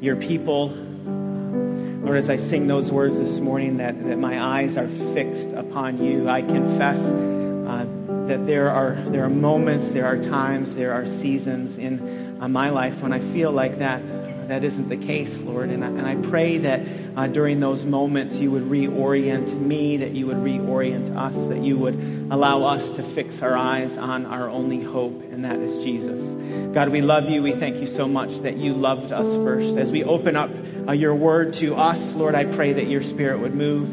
your people. Lord, as I sing those words this morning, that, that my eyes are fixed upon you, I confess uh, that there are, there are moments, there are times, there are seasons in uh, my life when I feel like that that isn't the case, Lord. And I, and I pray that uh, during those moments you would reorient me, that you would reorient us, that you would allow us to fix our eyes on our only hope, and that is Jesus. God, we love you. We thank you so much that you loved us first. As we open up uh, your word to us, Lord, I pray that your spirit would move.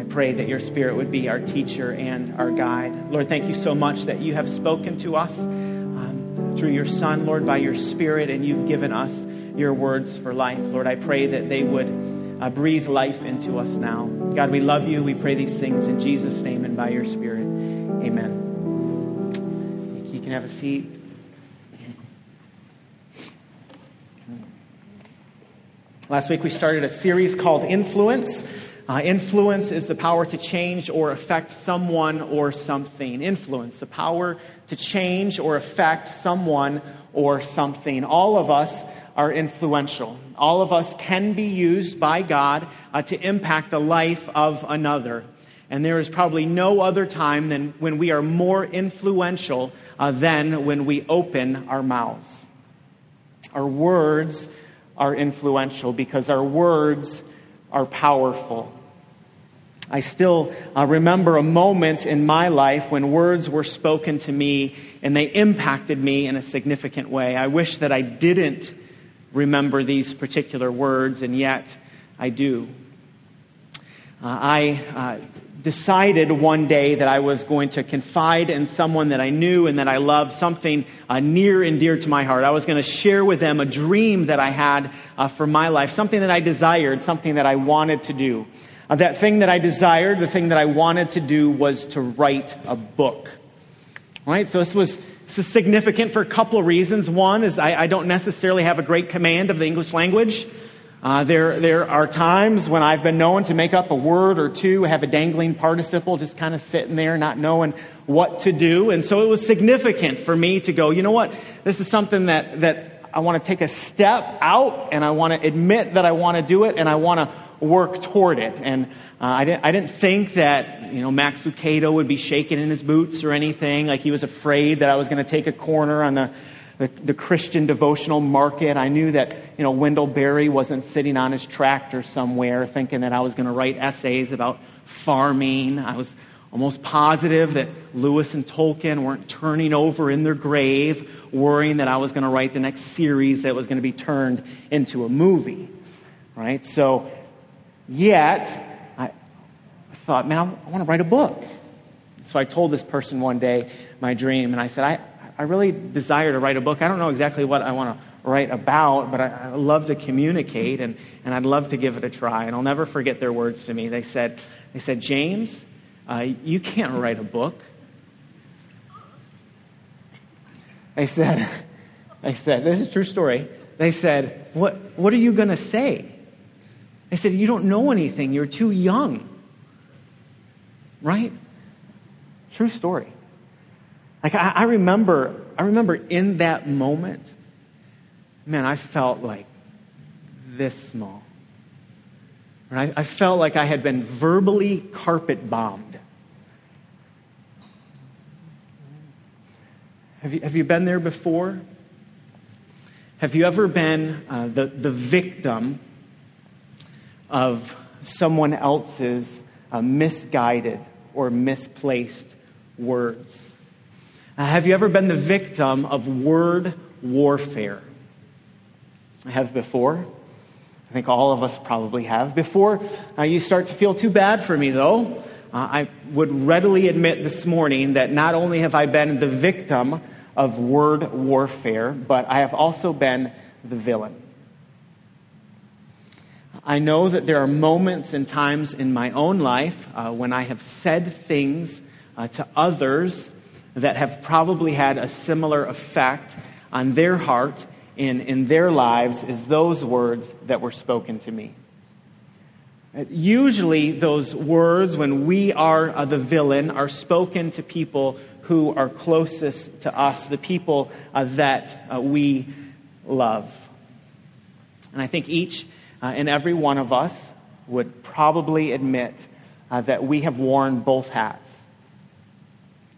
I pray that your spirit would be our teacher and our guide. Lord, thank you so much that you have spoken to us um, through your Son, Lord, by your spirit, and you've given us your words for life. Lord, I pray that they would uh, breathe life into us now. God, we love you. We pray these things in Jesus' name and by your Spirit. Amen. You can have a seat. Last week we started a series called Influence. Uh, influence is the power to change or affect someone or something. Influence, the power to change or affect someone or something. All of us are influential. All of us can be used by God uh, to impact the life of another. And there is probably no other time than when we are more influential uh, than when we open our mouths. Our words are influential because our words are powerful. I still uh, remember a moment in my life when words were spoken to me and they impacted me in a significant way. I wish that I didn't remember these particular words, and yet I do. Uh, I uh, decided one day that I was going to confide in someone that I knew and that I loved, something uh, near and dear to my heart. I was going to share with them a dream that I had uh, for my life, something that I desired, something that I wanted to do. Uh, that thing that I desired, the thing that I wanted to do was to write a book. Right? So this was this is significant for a couple of reasons. One is I, I don't necessarily have a great command of the English language. Uh, there, there are times when I've been known to make up a word or two, have a dangling participle, just kind of sitting there, not knowing what to do. And so it was significant for me to go, you know what? This is something that, that I want to take a step out and I want to admit that I want to do it and I want to work toward it. And uh, I, didn't, I didn't think that, you know, Max Lucado would be shaking in his boots or anything. Like he was afraid that I was going to take a corner on the, the, the, Christian devotional market. I knew that, you know, Wendell Berry wasn't sitting on his tractor somewhere thinking that I was going to write essays about farming. I was almost positive that Lewis and Tolkien weren't turning over in their grave, worrying that I was going to write the next series that was going to be turned into a movie. Right? So Yet, I thought, man, I want to write a book. So I told this person one day my dream, and I said, I, I really desire to write a book. I don't know exactly what I want to write about, but I, I love to communicate, and, and I'd love to give it a try. And I'll never forget their words to me. They said, they said James, uh, you can't write a book. They said, they said, this is a true story. They said, what, what are you going to say? They said, You don't know anything. You're too young. Right? True story. Like, I, I remember, I remember in that moment, man, I felt like this small. Right? I felt like I had been verbally carpet bombed. Have you, have you been there before? Have you ever been uh, the, the victim of someone else's uh, misguided or misplaced words. Uh, have you ever been the victim of word warfare? I have before. I think all of us probably have. Before uh, you start to feel too bad for me, though, uh, I would readily admit this morning that not only have I been the victim of word warfare, but I have also been the villain. I know that there are moments and times in my own life uh, when I have said things uh, to others that have probably had a similar effect on their heart and in their lives as those words that were spoken to me. Uh, usually, those words, when we are uh, the villain, are spoken to people who are closest to us, the people uh, that uh, we love. And I think each uh, and every one of us would probably admit uh, that we have worn both hats.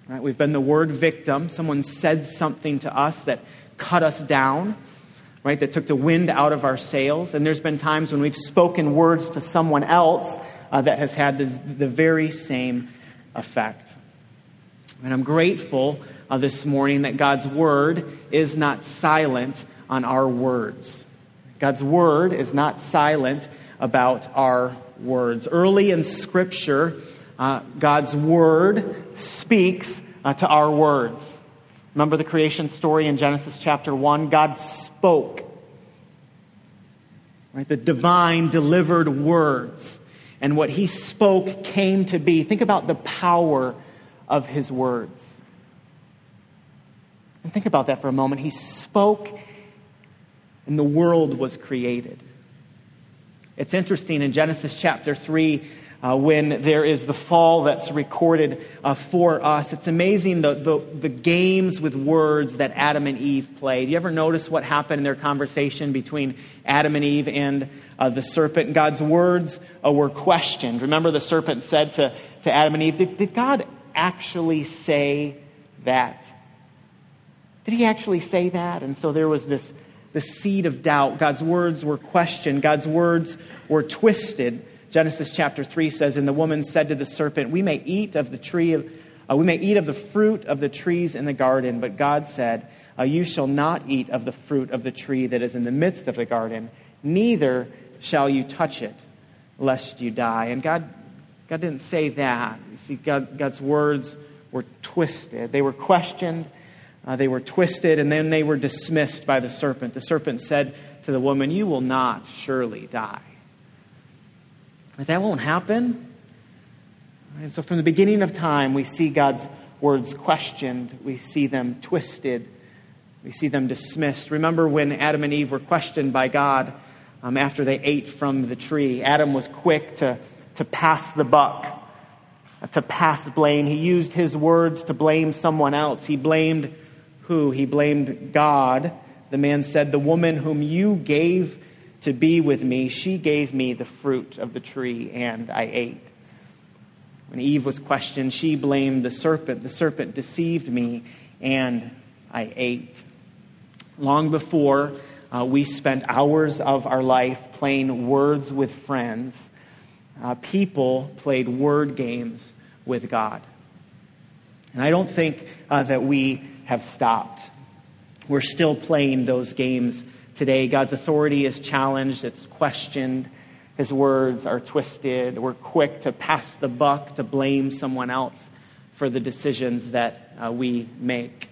Right? We've been the word victim. Someone said something to us that cut us down, right? That took the wind out of our sails. And there's been times when we've spoken words to someone else uh, that has had this, the very same effect. And I'm grateful uh, this morning that God's word is not silent on our words. God's word is not silent about our words. Early in Scripture, uh, God's word speaks uh, to our words. Remember the creation story in Genesis chapter 1? God spoke. Right? The divine delivered words. And what he spoke came to be. Think about the power of his words. And think about that for a moment. He spoke, and the world was created. It's interesting in Genesis chapter 3 uh, when there is the fall that's recorded uh, for us. It's amazing the, the, the, games with words that Adam and Eve played. You ever notice what happened in their conversation between Adam and Eve and uh, the serpent? God's words uh, were questioned. Remember, the serpent said to, to Adam and Eve, did, did God actually say that? Did he actually say that? And so there was this, this seed of doubt. God's words were questioned, God's words were twisted. Genesis chapter 3 says, And the woman said to the serpent, We may eat of the tree of, uh, we may eat of the fruit of the trees in the garden, but God said, uh, You shall not eat of the fruit of the tree that is in the midst of the garden, neither shall you touch it, lest you die. And God, God didn't say that. You see, God, God's words were twisted, they were questioned. Uh, they were twisted and then they were dismissed by the serpent. The serpent said to the woman, You will not surely die. But that won't happen. And so from the beginning of time, we see God's words questioned, we see them twisted, we see them dismissed. Remember when Adam and Eve were questioned by God um, after they ate from the tree? Adam was quick to, to pass the buck, to pass blame. He used his words to blame someone else. He blamed who? He blamed God. The man said, The woman whom you gave to be with me, she gave me the fruit of the tree, and I ate. When Eve was questioned, she blamed the serpent. The serpent deceived me, and I ate. Long before uh, we spent hours of our life playing words with friends, uh, people played word games with God. And I don't think uh, that we have stopped. We're still playing those games Today, God's authority is challenged, it's questioned. His words are twisted. We're quick to pass the buck, to blame someone else for the decisions that uh, we make.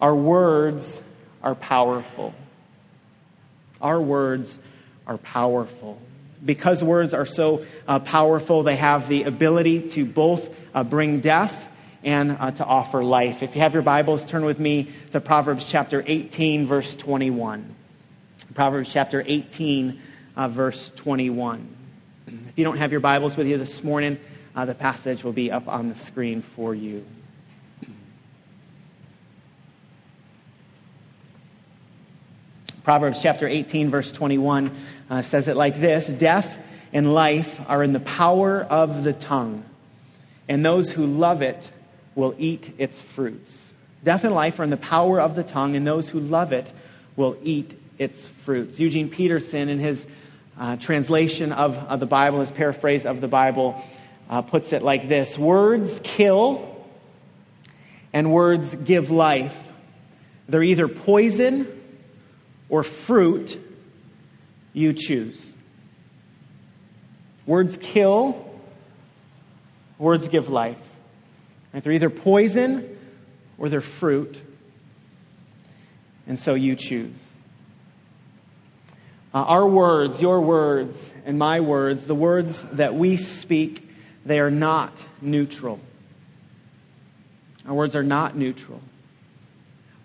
Our words are powerful. Our words are powerful. Because words are so uh, powerful, they have the ability to both uh, bring death and uh, to offer life. If you have your Bibles, turn with me to Proverbs chapter 18, verse 21. Proverbs chapter 18, uh, verse 21. If you don't have your Bibles with you this morning, uh, the passage will be up on the screen for you. Proverbs chapter 18, verse 21 uh, says it like this Death and life are in the power of the tongue, and those who love it will eat its fruits. Death and life are in the power of the tongue, and those who love it will eat its fruits. Eugene Peterson, in his uh, translation of, of, the Bible, his paraphrase of the Bible, uh, puts it like this Words kill and words give life. They're either poison or fruit. You choose. Words kill, words give life. Right? They're either poison or they're fruit. And so you choose. Uh, our words, your words, and my words, the words that we speak, they are not neutral. Our words are not neutral.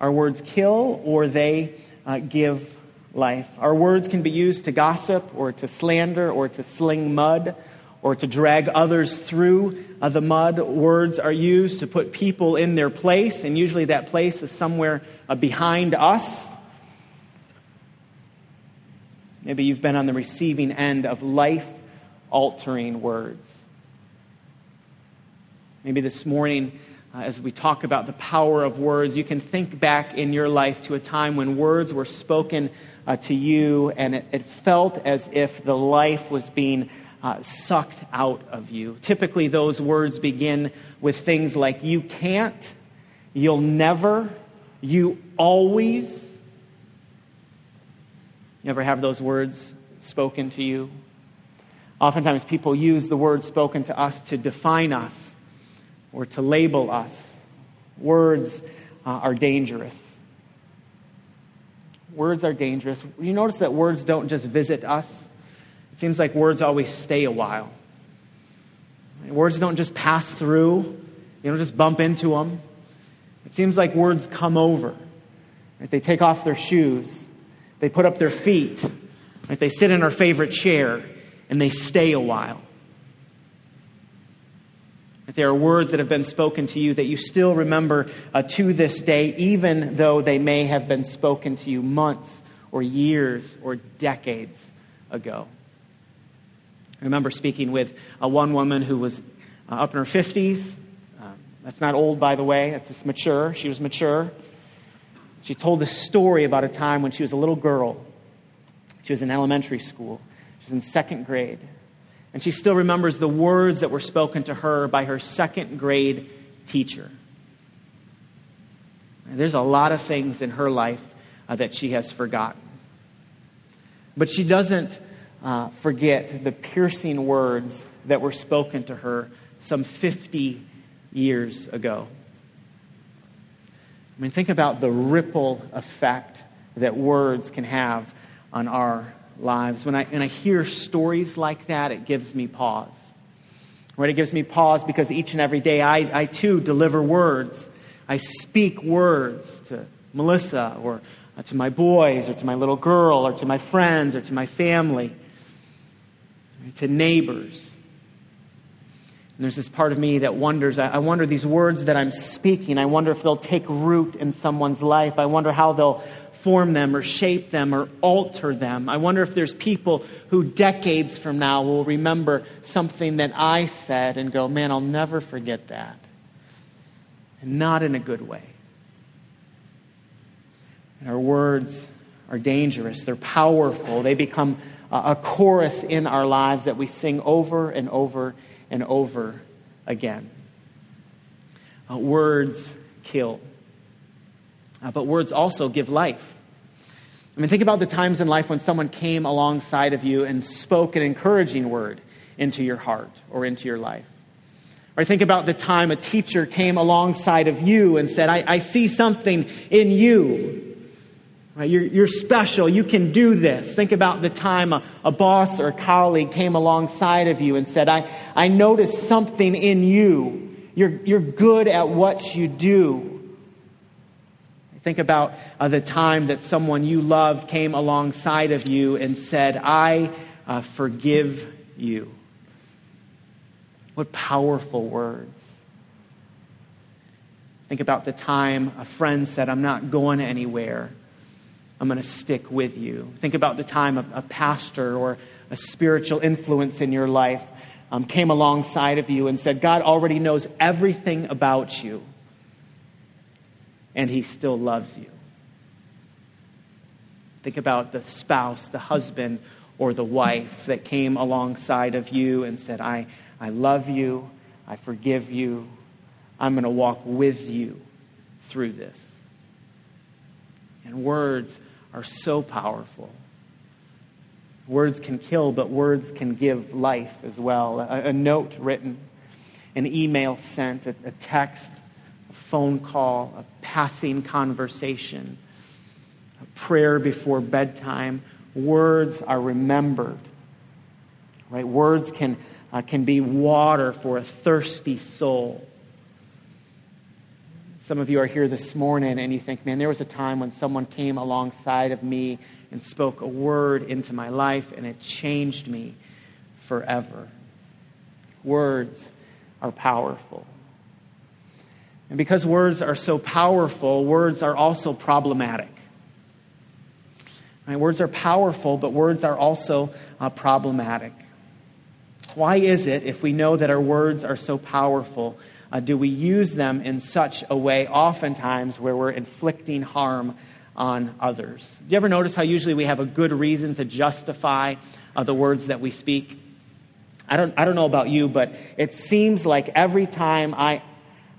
Our words kill or they uh, give life. Our words can be used to gossip or to slander or to sling mud or to drag others through uh, the mud. Words are used to put people in their place, and usually that place is somewhere uh, behind us Maybe you've been on the receiving end of life altering words. Maybe this morning, uh, as we talk about the power of words, you can think back in your life to a time when words were spoken uh, to you and it, it, felt as if the life was being uh, sucked out of you. Typically, those words begin with things like, you can't, you'll never, you always. You ever have those words spoken to you? Oftentimes, people use the words spoken to us to define us or to label us. Words uh, are dangerous. Words are dangerous. You notice that words don't just visit us, it seems like words always stay a while. Words don't just pass through, you don't just bump into them. It seems like words come over. Right? They take off their shoes, they put up their feet, right? they sit in our favorite chair, and they stay a while. If there are words that have been spoken to you that you still remember uh, to this day, even though they may have been spoken to you months or years or decades ago. I remember speaking with uh, one woman who was uh, up in her 50s. Um, that's not old, by the way, that's just mature. She was mature. She told a story about a time when she was a little girl. She was in elementary school, she was in second grade. And she still remembers the words that were spoken to her by her second grade teacher. And there's a lot of things in her life uh, that she has forgotten. But she doesn't uh, forget the piercing words that were spoken to her some 50 years ago. I mean, think about the ripple effect that words can have on our lives. When I, when I hear stories like that, it gives me pause. Right? It gives me pause because each and every day I, I too deliver words. I speak words to Melissa or to my boys or to my little girl or to my friends or to my family, to neighbors. And there's this part of me that wonders, I wonder these words that I'm speaking, I wonder if they'll take root in someone's life. I wonder how they'll form them or shape them or alter them. I wonder if there's people who decades from now will remember something that I said and go, man, I'll never forget that. And not in a good way. And our words are dangerous, they're powerful, they become a chorus in our lives that we sing over and over and over again. Uh, words kill. Uh, but words also give life. I mean, think about the times in life when someone came alongside of you and spoke an encouraging word into your heart or into your life. Or think about the time a teacher came alongside of you and said, I, I see something in you. Right? You're, you're, special. You can do this. Think about the time a, a boss or a colleague came alongside of you and said, I, I noticed something in you. You're, you're good at what you do. Think about uh, the time that someone you loved came alongside of you and said, I uh, forgive you. What powerful words. Think about the time a friend said, I'm not going anywhere. I'm going to stick with you. Think about the time a, a pastor or a spiritual influence in your life um, came alongside of you and said, God already knows everything about you and he still loves you. Think about the spouse, the husband, or the wife that came alongside of you and said, I, I love you, I forgive you, I'm going to walk with you through this. And words are so powerful. Words can kill, but words can give life as well. A, a note written, an email sent, a, a text, a phone call, a passing conversation, a prayer before bedtime. Words are remembered. Right? Words can, uh, can be water for a thirsty soul. Some of you are here this morning and you think, man, there was a time when someone came alongside of me and spoke a word into my life and it changed me forever. Words are powerful. And because words are so powerful, words are also problematic. Right? Words are powerful, but words are also uh, problematic. Why is it, if we know that our words are so powerful, uh, do we use them in such a way, oftentimes, where we're inflicting harm on others? Do you ever notice how usually we have a good reason to justify uh, the words that we speak? I don't, I don't know about you, but it seems like every time I,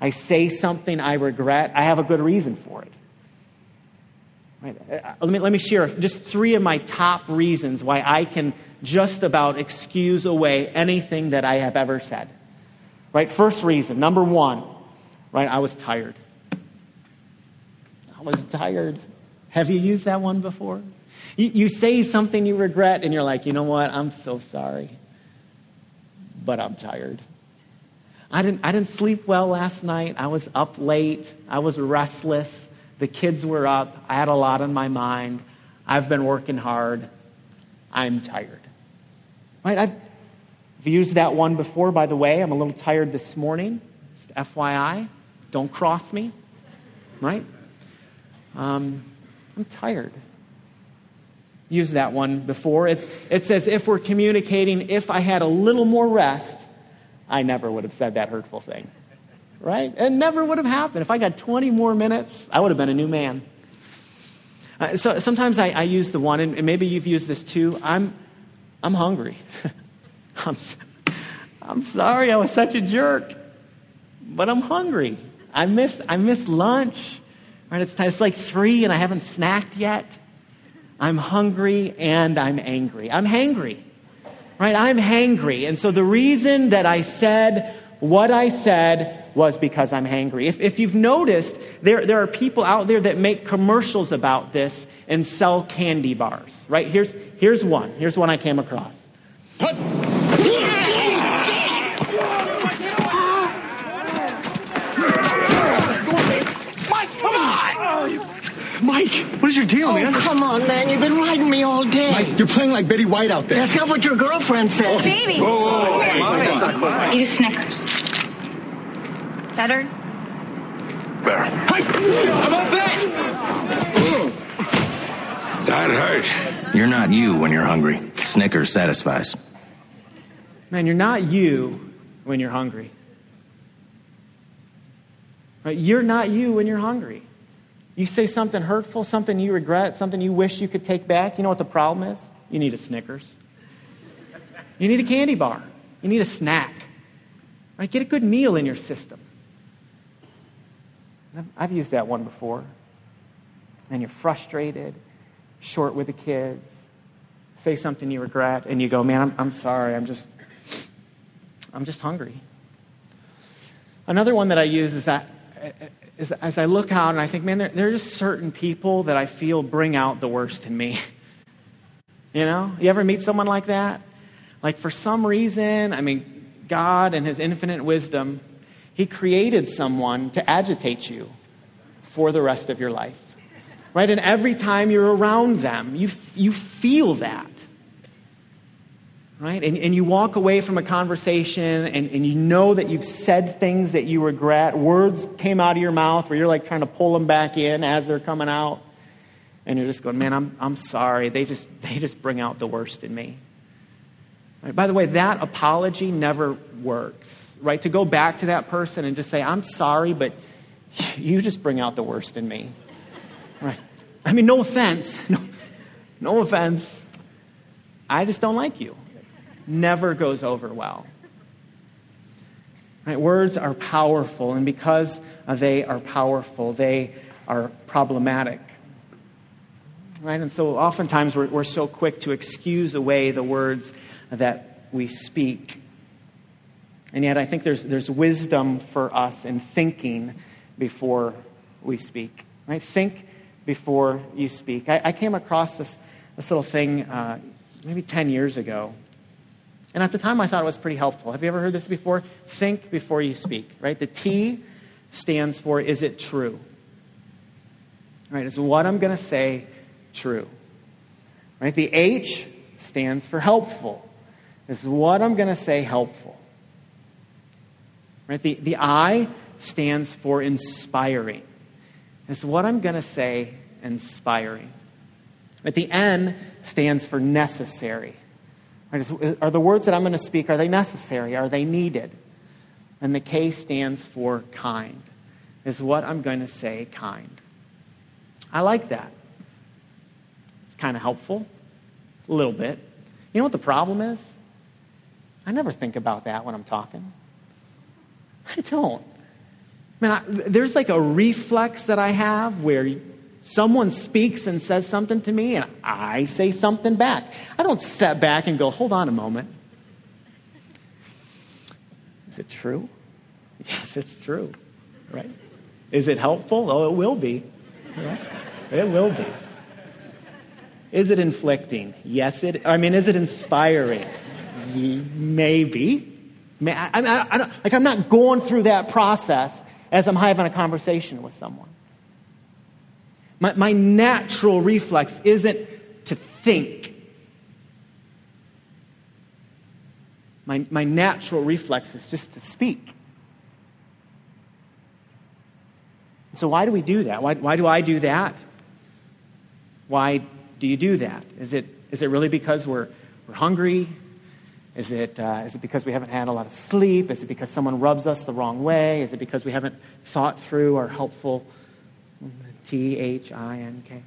I say something I regret, I have a good reason for it. Right? Uh, let, me, let me share just three of my top reasons why I can just about excuse away anything that I have ever said. Right? First reason, number one, right? I was tired. I was tired. Have you used that one before? You, you say something you regret, and you're like, you know what? I'm so sorry, but I'm tired. I didn't, I didn't sleep well last night. I was up late. I was restless. The kids were up. I had a lot on my mind. I've been working hard. I'm tired. Right? I've used that one before, by the way. I'm a little tired this morning. Just FYI. Don't cross me. Right? Um, I'm tired. Used that one before. It, it's as if we're communicating, if I had a little more rest, I never would have said that hurtful thing right? It never would have happened. If I got 20 more minutes, I would have been a new man. Uh, so sometimes I, I, use the one, and maybe you've used this too. I'm, I'm hungry. I'm, I'm sorry I was such a jerk, but I'm hungry. I miss, I miss lunch. Right? It's, it's like three and I haven't snacked yet. I'm hungry and I'm angry. I'm hangry. Right? I'm hangry. And so the reason that I said what I said was because I'm hangry. If, if you've noticed, there, there are people out there that make commercials about this and sell candy bars, right? Here's, here's one. Here's one I came across. Mike, come on! Mike, what is your deal, oh, man? come on, man. You've been riding me all day. Mike, you're playing like Betty White out there. That's not what your girlfriend said. Baby. Whoa, whoa, whoa, Eat a Snickers. Better? Better. Hey! How about that? That hurt. You're not you when you're hungry. Snickers satisfies. Man, you're not you when you're hungry. Right? You're not you when you're hungry. You say something hurtful, something you regret, something you wish you could take back. You know what the problem is? You need a Snickers. You need a candy bar. You need a snack. Right? Get a good meal in your system. I've used that one before. And you're frustrated, short with the kids, say something you regret, and you go, man, I'm, I'm sorry, I'm just, I'm just hungry. Another one that I use is that is as I look out and I think, man, there, there are just certain people that I feel bring out the worst in me. You know, you ever meet someone like that? Like for some reason, I mean, God and His infinite wisdom he created someone to agitate you for the rest of your life. Right? And every time you're around them, you, you feel that. Right? And, and you walk away from a conversation and, and you know that you've said things that you regret. Words came out of your mouth where you're like trying to pull them back in as they're coming out. And you're just going, man, I'm, I'm sorry. They just, they just bring out the worst in me. Right? By the way, that apology never works right? To go back to that person and just say, I'm sorry, but you just bring out the worst in me. Right? I mean, no offense. No, no offense. I just don't like you. Never goes over well. Right? Words are powerful, and because they are powerful, they are problematic. Right? And so oftentimes we're, we're so quick to excuse away the words that we speak. And yet, I think there's, there's wisdom for us in thinking before we speak. Right? Think before you speak. I, I came across this, this little thing uh, maybe 10 years ago. And at the time, I thought it was pretty helpful. Have you ever heard this before? Think before you speak, right? The T stands for is it true? Right? Is what I'm going to say true? Right? The H stands for helpful. Is what I'm going to say helpful? Right? The, the I stands for inspiring. Is what I'm going to say inspiring? But the N stands for necessary. Uh, are the words that I'm going to speak, are they necessary? Are they needed? And the K stands for kind. Is what I'm going to say kind? I like that. It's kind of helpful, a little bit. You know what the problem is? I never think about that when I'm talking. I don't. Man, I, there's like a reflex that I have where someone speaks and says something to me and I say something back. I don't step back and go, hold on a moment. Is it true? Yes, it's true. Right? Is it helpful? Oh, it will be. Right? It will be. Is it inflicting? Yes, it. I mean, is it inspiring? Maybe. I, I, I, like I'm not going through that process as I'm having a conversation with someone. My, my natural reflex isn't to think. My, my natural reflex is just to speak. So, why do we do that? Why, why do I do that? Why do you do that? Is it, is it really because we're, we're hungry? Is it, uh, is it because we haven't had a lot of sleep? Is it because someone rubs us the wrong way? Is it because we haven't thought through our helpful T H I N K?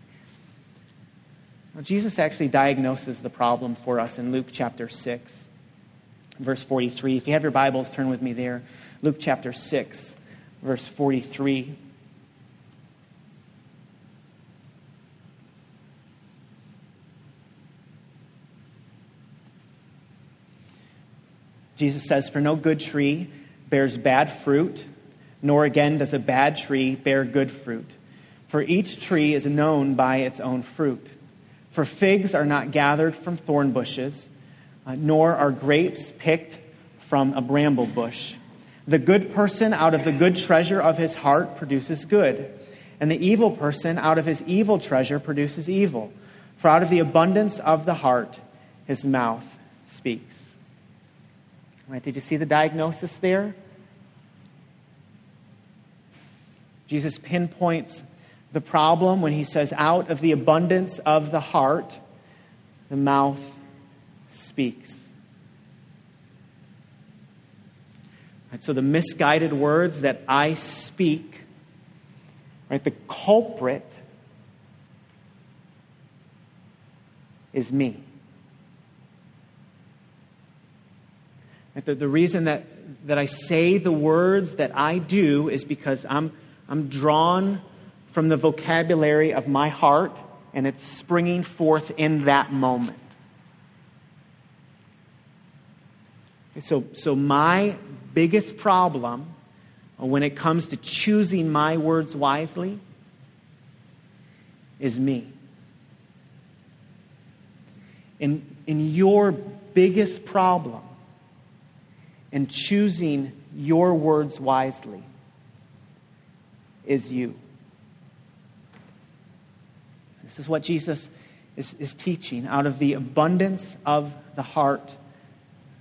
Jesus actually diagnoses the problem for us in Luke chapter 6, verse 43. If you have your Bibles, turn with me there. Luke chapter 6, verse 43. Jesus says, For no good tree bears bad fruit, nor again does a bad tree bear good fruit. For each tree is known by its own fruit. For figs are not gathered from thorn bushes, uh, nor are grapes picked from a bramble bush. The good person out of the good treasure of his heart produces good, and the evil person out of his evil treasure produces evil. For out of the abundance of the heart his mouth speaks. Right? Did you see the diagnosis there? Jesus pinpoints the problem when he says, Out of the abundance of the heart, the mouth speaks. Right, so the misguided words that I speak, right, the culprit is me. The, the reason that, that I say the words that I do is because I'm, I'm drawn from the vocabulary of my heart and it's springing forth in that moment. So, so my biggest problem when it comes to choosing my words wisely is me. And, and your biggest problem in choosing your words wisely is you. This is what Jesus is, is teaching. Out of the abundance of the heart,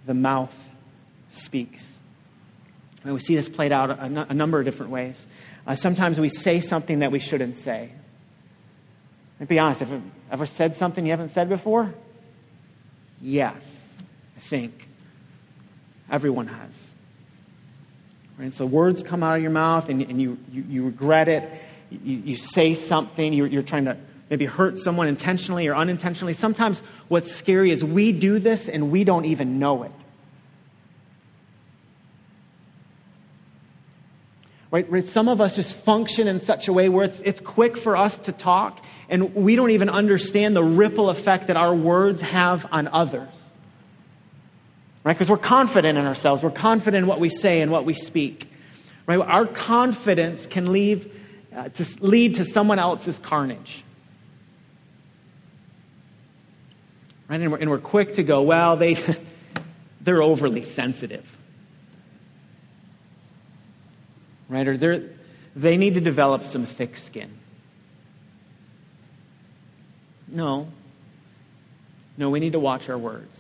the mouth speaks. And we see this played out a, a number of different ways. Uh, sometimes we say something that we shouldn't say. And be honest, have you ever said something you haven't said before? Yes, I think. Everyone has. Right? So words come out of your mouth and, and you, you, you, regret it. You, you say something, you're, you're trying to maybe hurt someone intentionally or unintentionally. Sometimes what's scary is we do this and we don't even know it. Right? Some of us just function in such a way where it's, it's quick for us to talk and we don't even understand the ripple effect that our words have on others right? Because we're confident in ourselves. We're confident in what we say and what we speak, right? Our confidence can leave, uh, to lead to someone else's carnage. Right? And we're, and we're quick to go, well, they, they're overly sensitive. Right? Or they're, they need to develop some thick skin. No. No, we need to watch our words.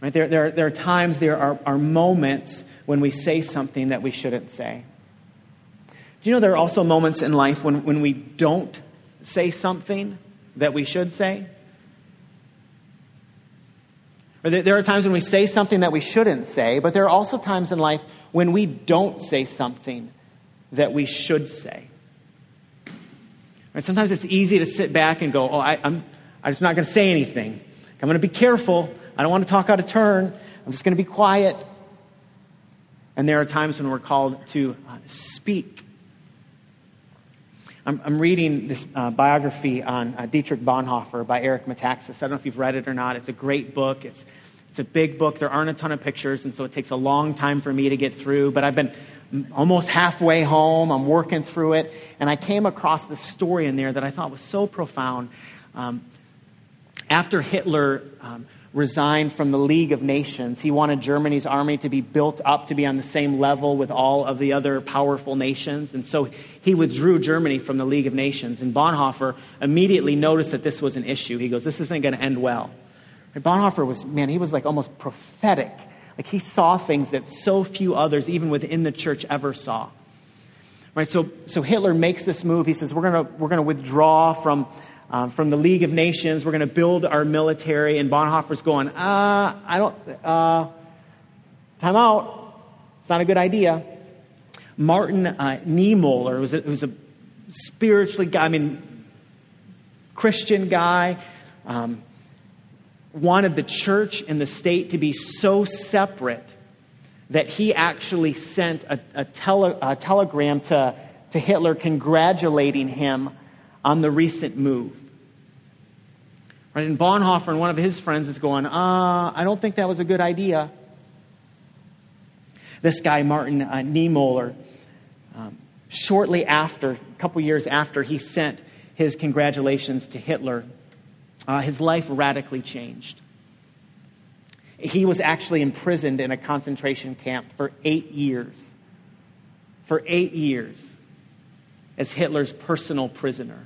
Right? There, there, there are times, there are, are moments when we say something that we shouldn't say. Do you know there are also moments in life when, when we don't say something that we should say? Or there, are times when we say something that we shouldn't say, but there are also times in life when we don't say something that we should say. Right? Sometimes it's easy to sit back and go, oh, I, I'm, I'm just not going to say anything. I'm going to be careful. I don't want to talk out of turn. I'm just going to be quiet. And there are times when we're called to uh, speak. I'm, I'm, reading this uh, biography on uh, Dietrich Bonhoeffer by Eric Metaxas. I don't know if you've read it or not. It's a great book. It's, it's a big book. There aren't a ton of pictures, and so it takes a long time for me to get through. But I've been almost halfway home. I'm working through it. And I came across this story in there that I thought was so profound. Um, after Hitler um, resigned from the League of Nations, he wanted Germany's army to be built up to be on the same level with all of the other powerful nations. And so he withdrew Germany from the League of Nations. And Bonhoeffer immediately noticed that this was an issue. He goes, This isn't going to end well. And Bonhoeffer was, man, he was like almost prophetic like he saw things that so few others, even within the church, ever saw. Right? So, so Hitler makes this move. He says, We're going we're gonna withdraw from, um, from the League of Nations. We're going to build our military. And Bonhoeffer's going, uh, I don't, uh, time out. It's not a good idea. Martin uh, Niemöller was a, a spiritually I mean, Christian guy. Um, wanted the church and the state to be so separate that he actually sent a, a, tele, a telegram to, to Hitler congratulating him on the recent move. Right? And Bonhoeffer and one of his friends is going, uh, I don't think that was a good idea. This guy, Martin uh, Niemöller, um, shortly after, a couple years after he sent his congratulations to Hitler, uh, his life radically changed. He was actually imprisoned in a concentration camp for eight years. For eight years as Hitler's personal prisoner.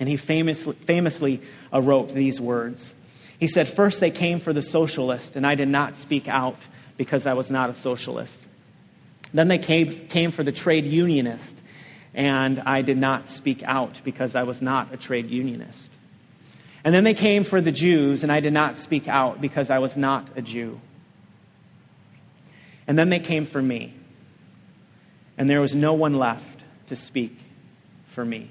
And he famously, famously uh, wrote these words. He said, First they came for the socialist, and I did not speak out because I was not a socialist. Then they came, came for the trade unionist, and I did not speak out because I was not a trade unionist. And then they came for the Jews, and I did not speak out because I was not a Jew. And then they came for me, and there was no one left to speak for me.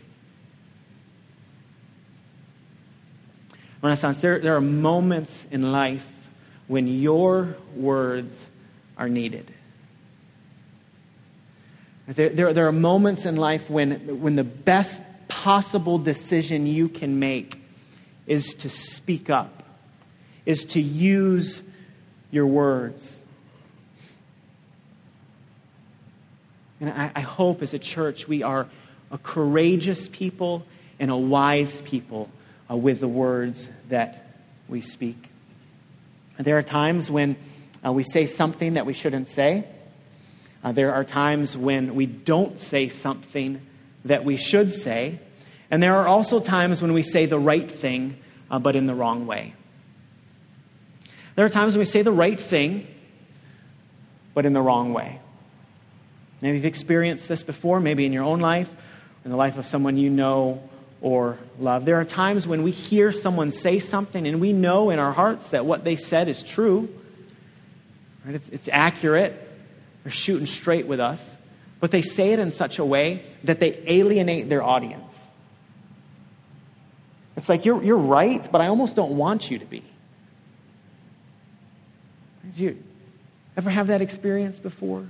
Renaissance, there, there are moments in life when your words are needed. There, there, there, are moments in life when, when the best possible decision you can make is to speak up, is to use your words. And I, I, hope as a church we are a courageous people and a wise people uh, with the words that we speak. There are times when uh, we say something that we shouldn't say. Uh, there are times when we don't say something that we should say. And there are also times when we say the right thing, uh, but in the wrong way. There are times when we say the right thing, but in the wrong way. Maybe you've experienced this before, maybe in your own life, in the life of someone you know or love. There are times when we hear someone say something and we know in our hearts that what they said is true, right? It's, it's accurate, they're shooting straight with us, but they say it in such a way that they alienate their audience. It's like, you're, you're right, but I almost don't want you to be. Did you ever have that experience before?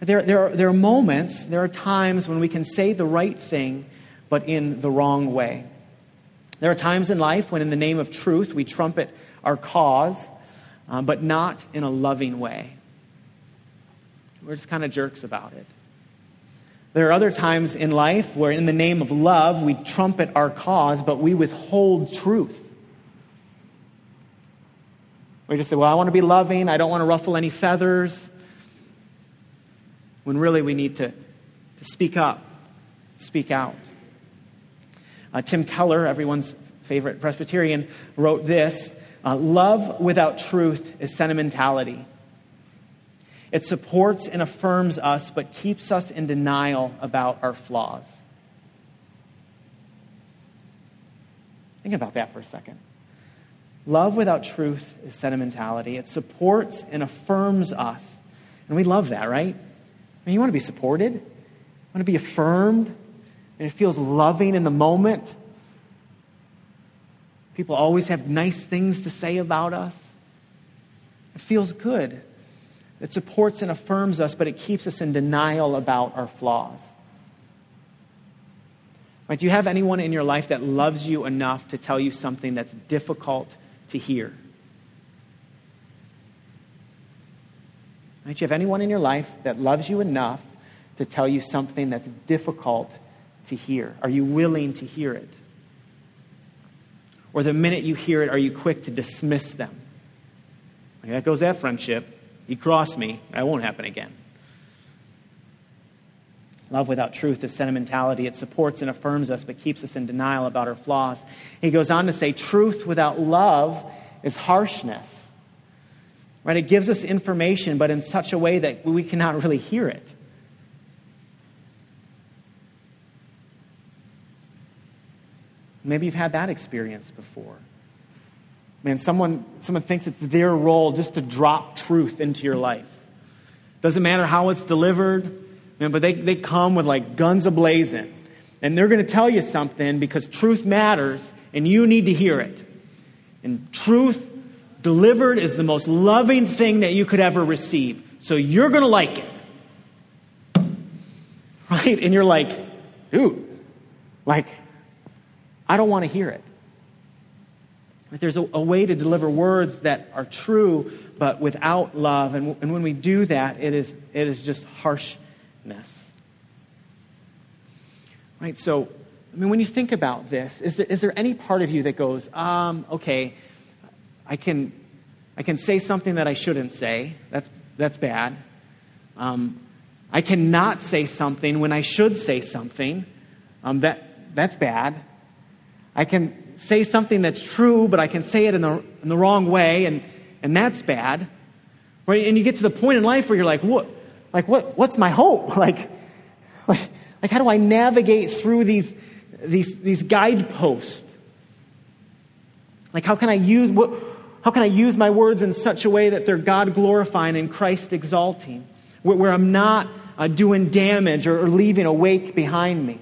There, there, are, there are moments, there are times when we can say the right thing, but in the wrong way. There are times in life when, in the name of truth, we trumpet our cause, uh, but not in a loving way. We're just kind of jerks about it. There are other times in life where, in the name of love, we trumpet our cause, but we withhold truth. We just say, Well, I want to be loving. I don't want to ruffle any feathers. When really we need to, to speak up, speak out. Uh, Tim Keller, everyone's favorite Presbyterian, wrote this uh, Love without truth is sentimentality. It supports and affirms us, but keeps us in denial about our flaws. Think about that for a second. Love without truth is sentimentality. It supports and affirms us. And we love that, right? I mean, you want to be supported, you want to be affirmed, and it feels loving in the moment. People always have nice things to say about us. It feels good. It supports and affirms us, but it keeps us in denial about our flaws. Right? Do you have anyone in your life that loves you enough to tell you something that's difficult to hear? Right? Do you have anyone in your life that loves you enough to tell you something that's difficult to hear? Are you willing to hear it? Or the minute you hear it, are you quick to dismiss them? Like, that goes that friendship. He crossed me. That won't happen again. Love without truth is sentimentality. It supports and affirms us, but keeps us in denial about our flaws. He goes on to say, truth without love is harshness. Right? It gives us information, but in such a way that we cannot really hear it. Maybe you've had that experience before. Man, someone, someone thinks it's their role just to drop truth into your life. Doesn't matter how it's delivered, man, but they, they come with like guns ablazing. And they're going to tell you something because truth matters and you need to hear it. And truth delivered is the most loving thing that you could ever receive. So you're going to like it. Right? And you're like, ooh, like, I don't want to hear it. There's a, a, way to deliver words that are true, but without love. And, and when we do that, it is, it is just harshness. Right? So, I mean, when you think about this, is there, is there any part of you that goes, um, okay, I can, I can say something that I shouldn't say. That's, that's bad. Um, I cannot say something when I should say something. Um, that, that's bad. I can say something that's true, but I can say it in the, in the wrong way, and, and that's bad. Right? And you get to the point in life where you're like, what, like, what, what's my hope? Like, like, like, how do I navigate through these, these, these guideposts? Like, how can I use, what, how can I use my words in such a way that they're God glorifying and Christ exalting? Where, where I'm not uh, doing damage or, or leaving a wake behind me.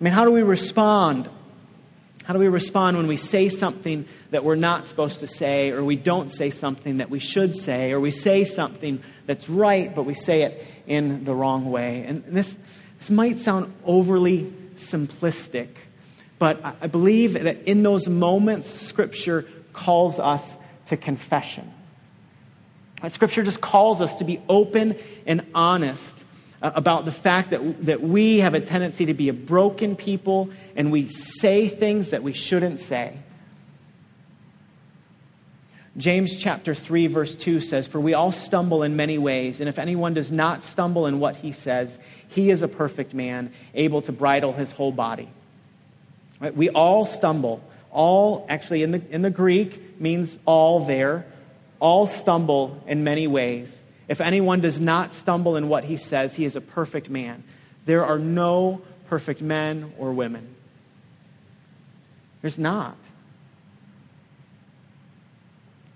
I mean, how do we respond how do we respond when we say something that we're not supposed to say, or we don't say something that we should say, or we say something that's right, but we say it in the wrong way? And this, this might sound overly simplistic, but I believe that in those moments, Scripture calls us to confession. Scripture just calls us to be open and honest Uh, about the fact that, that we have a tendency to be a broken people and we say things that we shouldn't say. James chapter 3 verse 2 says, For we all stumble in many ways, and if anyone does not stumble in what he says, he is a perfect man, able to bridle his whole body. Right? We all stumble. All, actually, in the, in the Greek, means all there. All stumble in many ways. If anyone does not stumble in what he says, he is a perfect man. There are no perfect men or women. There's not.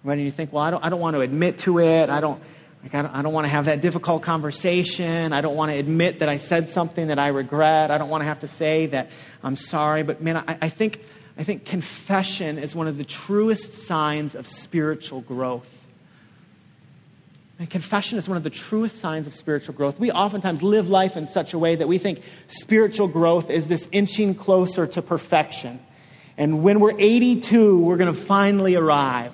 Right? And you think, well, I don't, I don't want to admit to it. I don't, like, I don't, I don't want to have that difficult conversation. I don't want to admit that I said something that I regret. I don't want to have to say that I'm sorry. But man, I, I think, I think confession is one of the truest signs of spiritual growth. And confession is one of the truest signs of spiritual growth. We oftentimes live life in such a way that we think spiritual growth is this inching closer to perfection. And when we're 82, we're going to finally arrive.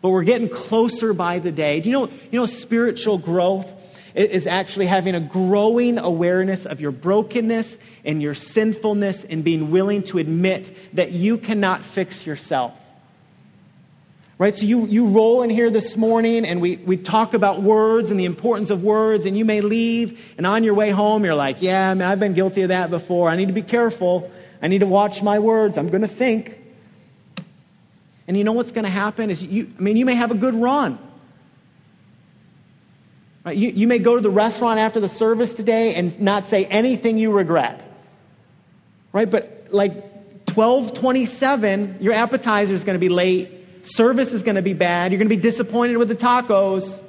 But we're getting closer by the day. Do you know, you know spiritual growth is actually having a growing awareness of your brokenness and your sinfulness and being willing to admit that you cannot fix yourself. Right? So you, you roll in here this morning and we, we talk about words and the importance of words, and you may leave, and on your way home, you're like, yeah, man, I've been guilty of that before. I need to be careful. I need to watch my words. I'm going to think. And you know what's going to happen is you, I mean, you may have a good run. Right? You, you may go to the restaurant after the service today and not say anything you regret. Right? But like 1227, your appetizer is going to be late. Service is going to be bad. You're going to be disappointed with the tacos,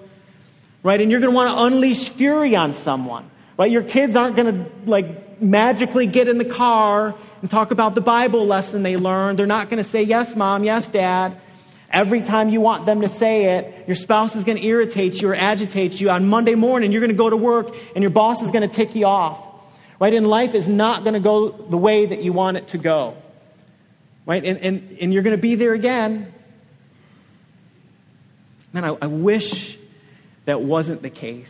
right? And you're going to want to unleash fury on someone, right? Your kids aren't going to like magically get in the car and talk about the Bible lesson they learned. They're not going to say, yes, mom, yes, dad. Every time you want them to say it, your spouse is going to irritate you or agitate you. On Monday morning, you're going to go to work and your boss is going to tick you off. Right? And life is not going to go the way that you want it to go. Right? And, and, and you're going to be there again. Man, I, I wish that wasn't the case.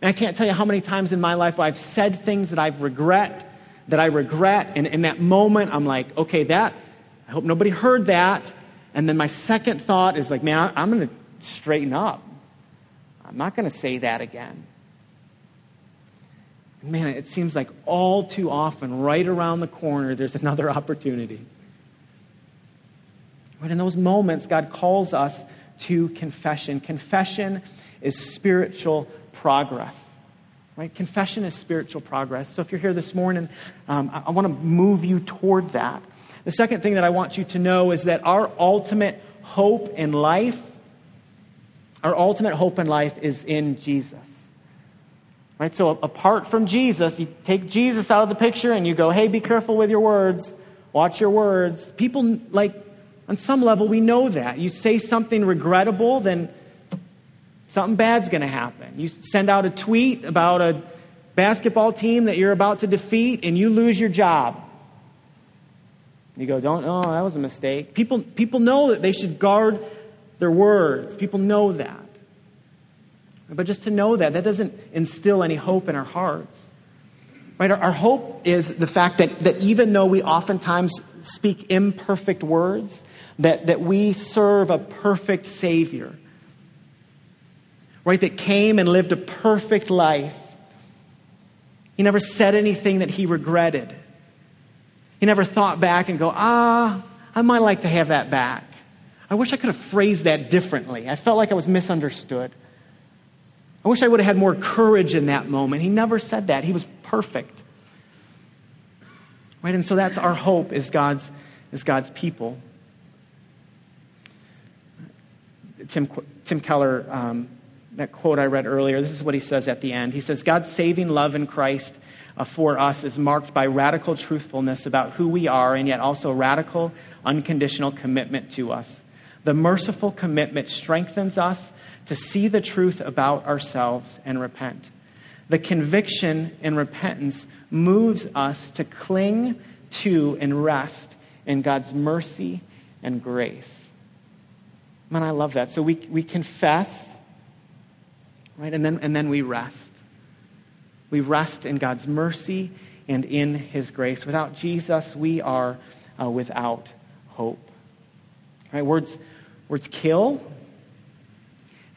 And I can't tell you how many times in my life I've said things that I've regret, that I regret, and in that moment I'm like, okay, that, I hope nobody heard that. And then my second thought is like, man, I'm going to straighten up. I'm not going to say that again. Man, it seems like all too often, right around the corner, there's another opportunity. But in those moments, God calls us to confession. Confession is spiritual progress. Right? Confession is spiritual progress. So if you're here this morning, um, I, I want to move you toward that. The second thing that I want you to know is that our ultimate hope in life, our ultimate hope in life is in Jesus. Right? So apart from Jesus, you take Jesus out of the picture and you go, hey, be careful with your words. Watch your words. People, like, on some level, we know that. You say something regrettable, then something bad's going to happen. You send out a tweet about a basketball team that you're about to defeat and you lose your job. You go, don't, oh, that was a mistake. People, people know that they should guard their words. People know that. But just to know that, that doesn't instill any hope in our hearts. Right? Our, our hope is the fact that, that even though we oftentimes speak imperfect words, that, that we serve a perfect Savior. Right? That came and lived a perfect life. He never said anything that he regretted. He never thought back and go, ah, I might like to have that back. I wish I could have phrased that differently. I felt like I was misunderstood. I wish I would have had more courage in that moment. He never said that. He was perfect. Right? And so that's our hope is God's, is God's people. Tim, Tim Keller, um, that quote I read earlier, this is what he says at the end. He says, God's saving love in Christ uh, for us is marked by radical truthfulness about who we are and yet also radical, unconditional commitment to us. The merciful commitment strengthens us to see the truth about ourselves and repent. The conviction and repentance moves us to cling to and rest in God's mercy and grace. Man, I love that. So we, we confess, right? And then, and then we rest. We rest in God's mercy and in His grace. Without Jesus, we are uh, without hope. Right? Words, words kill,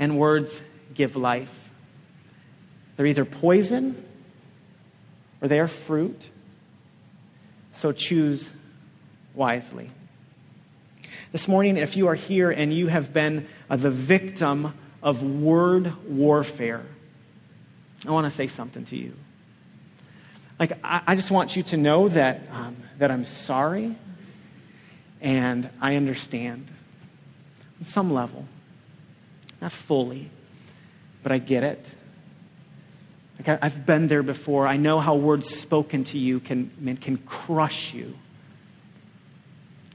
and words give life. They're either poison or they are fruit. So choose wisely. This morning, if you are here and you have been uh, the victim of word warfare, I want to say something to you. Like, I, I just want you to know that, um, that I'm sorry and I understand on some level. Not fully, but I get it. Like I, have been there before. I know how words spoken to you can, can crush you.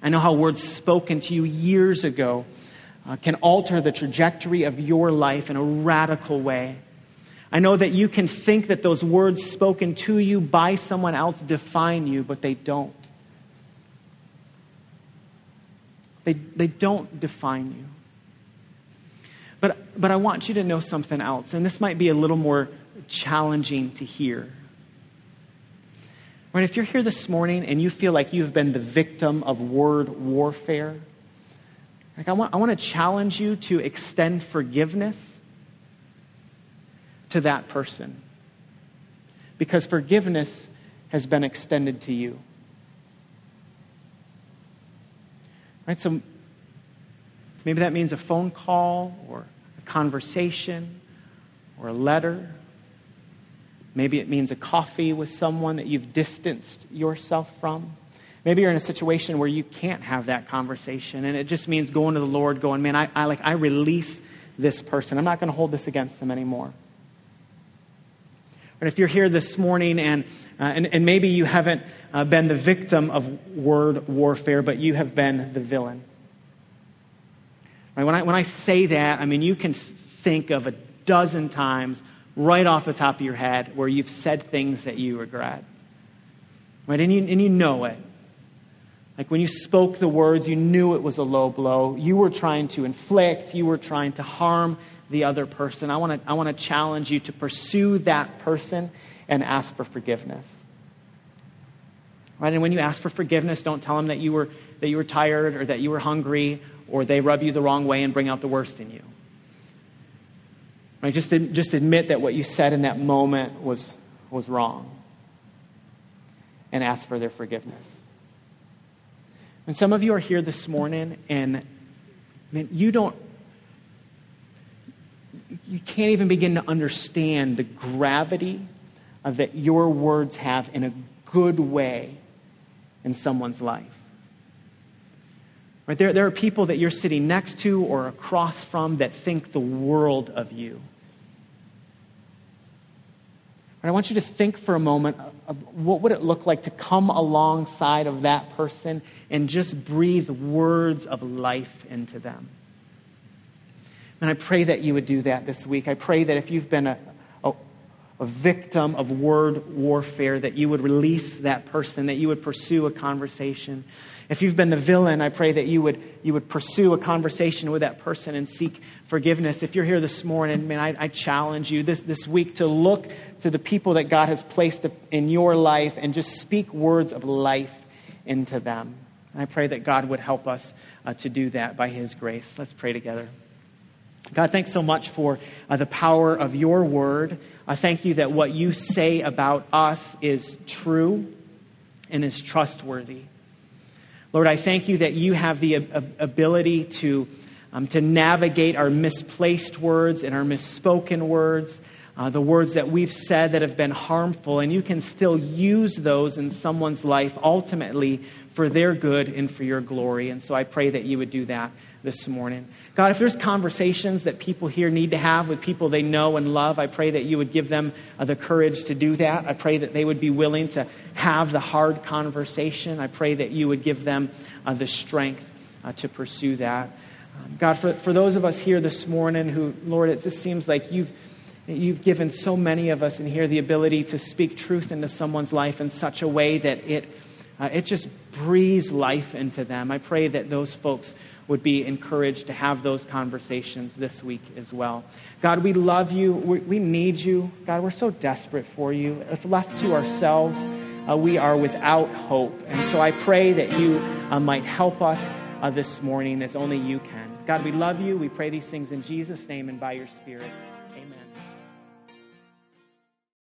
I know how words spoken to you years ago uh, can alter the trajectory of your life in a radical way. I know that you can think that those words spoken to you by someone else define you, but they don't. They, they don't define you. But, but I want you to know something else, and this might be a little more challenging to hear. Right, if you're here this morning and you feel like you've been the victim of word warfare, like I want, I want to challenge you to extend forgiveness to that person. Because forgiveness has been extended to you. Right? So maybe that means a phone call or a conversation or a letter Maybe it means a coffee with someone that you've distanced yourself from. Maybe you're in a situation where you can't have that conversation, and it just means going to the Lord, going, "Man, I, I like I release this person. I'm not going to hold this against them anymore." And if you're here this morning and, uh, and, and, maybe you haven't uh, been the victim of word warfare, but you have been the villain. Right? When, I, when I say that, I mean, you can think of a dozen times right off the top of your head where you've said things that you regret. Right? And you, and you know it. Like when you spoke the words, you knew it was a low blow. You were trying to inflict, you were trying to harm the other person. I want to I want to challenge you to pursue that person and ask for forgiveness. Right? And when you ask for forgiveness, don't tell them that you were that you were tired or that you were hungry or they rub you the wrong way and bring out the worst in you. Right? Just, just admit that what you said in that moment was, was wrong and ask for their forgiveness. And some of you are here this morning and you don't you can't even begin to understand the gravity of that your words have in a good way in someone's life. Right? There, there are people that you're sitting next to or across from that think the world of you. And I want you to think for a moment what would it look like to come alongside of that person and just breathe words of life into them. And I pray that you would do that this week. I pray that if you've been a, a, a, victim of word warfare, that you would release that person, that you would pursue a conversation. If you've been the villain, I pray that you would, you would pursue a conversation with that person and seek forgiveness. If you're here this morning, man, I, I challenge you this, this week to look to the people that God has placed in your life and just speak words of life into them. And I pray that God would help us uh, to do that by His grace. Let's pray together. God, thanks so much for uh, the power of your word. I thank you that what you say about us is true and is trustworthy. Lord, I thank you that you have the ability to, um, to navigate our misplaced words and our misspoken words, uh, the words that we've said that have been harmful, and you can still use those in someone's life ultimately for their good and for your glory. And so I pray that you would do that this morning. God, if there's conversations that people here need to have with people they know and love, I pray that you would give them uh, the courage to do that. I pray that they would be willing to have the hard conversation. I pray that you would give them uh, the strength uh, to pursue that. Um, God, for, for those of us here this morning who, Lord, it just seems like you've You've given so many of us in here the ability to speak truth into someone's life in such a way that it, uh, it just breathes life into them. I pray that those folks would be encouraged to have those conversations this week as well. God, we love you. We, need you. God, we're so desperate for you. If left to ourselves, uh, we are without hope. And so I pray that you uh, might help us uh, this morning as only you can. God, we love you. We pray these things in Jesus' name and by your Spirit.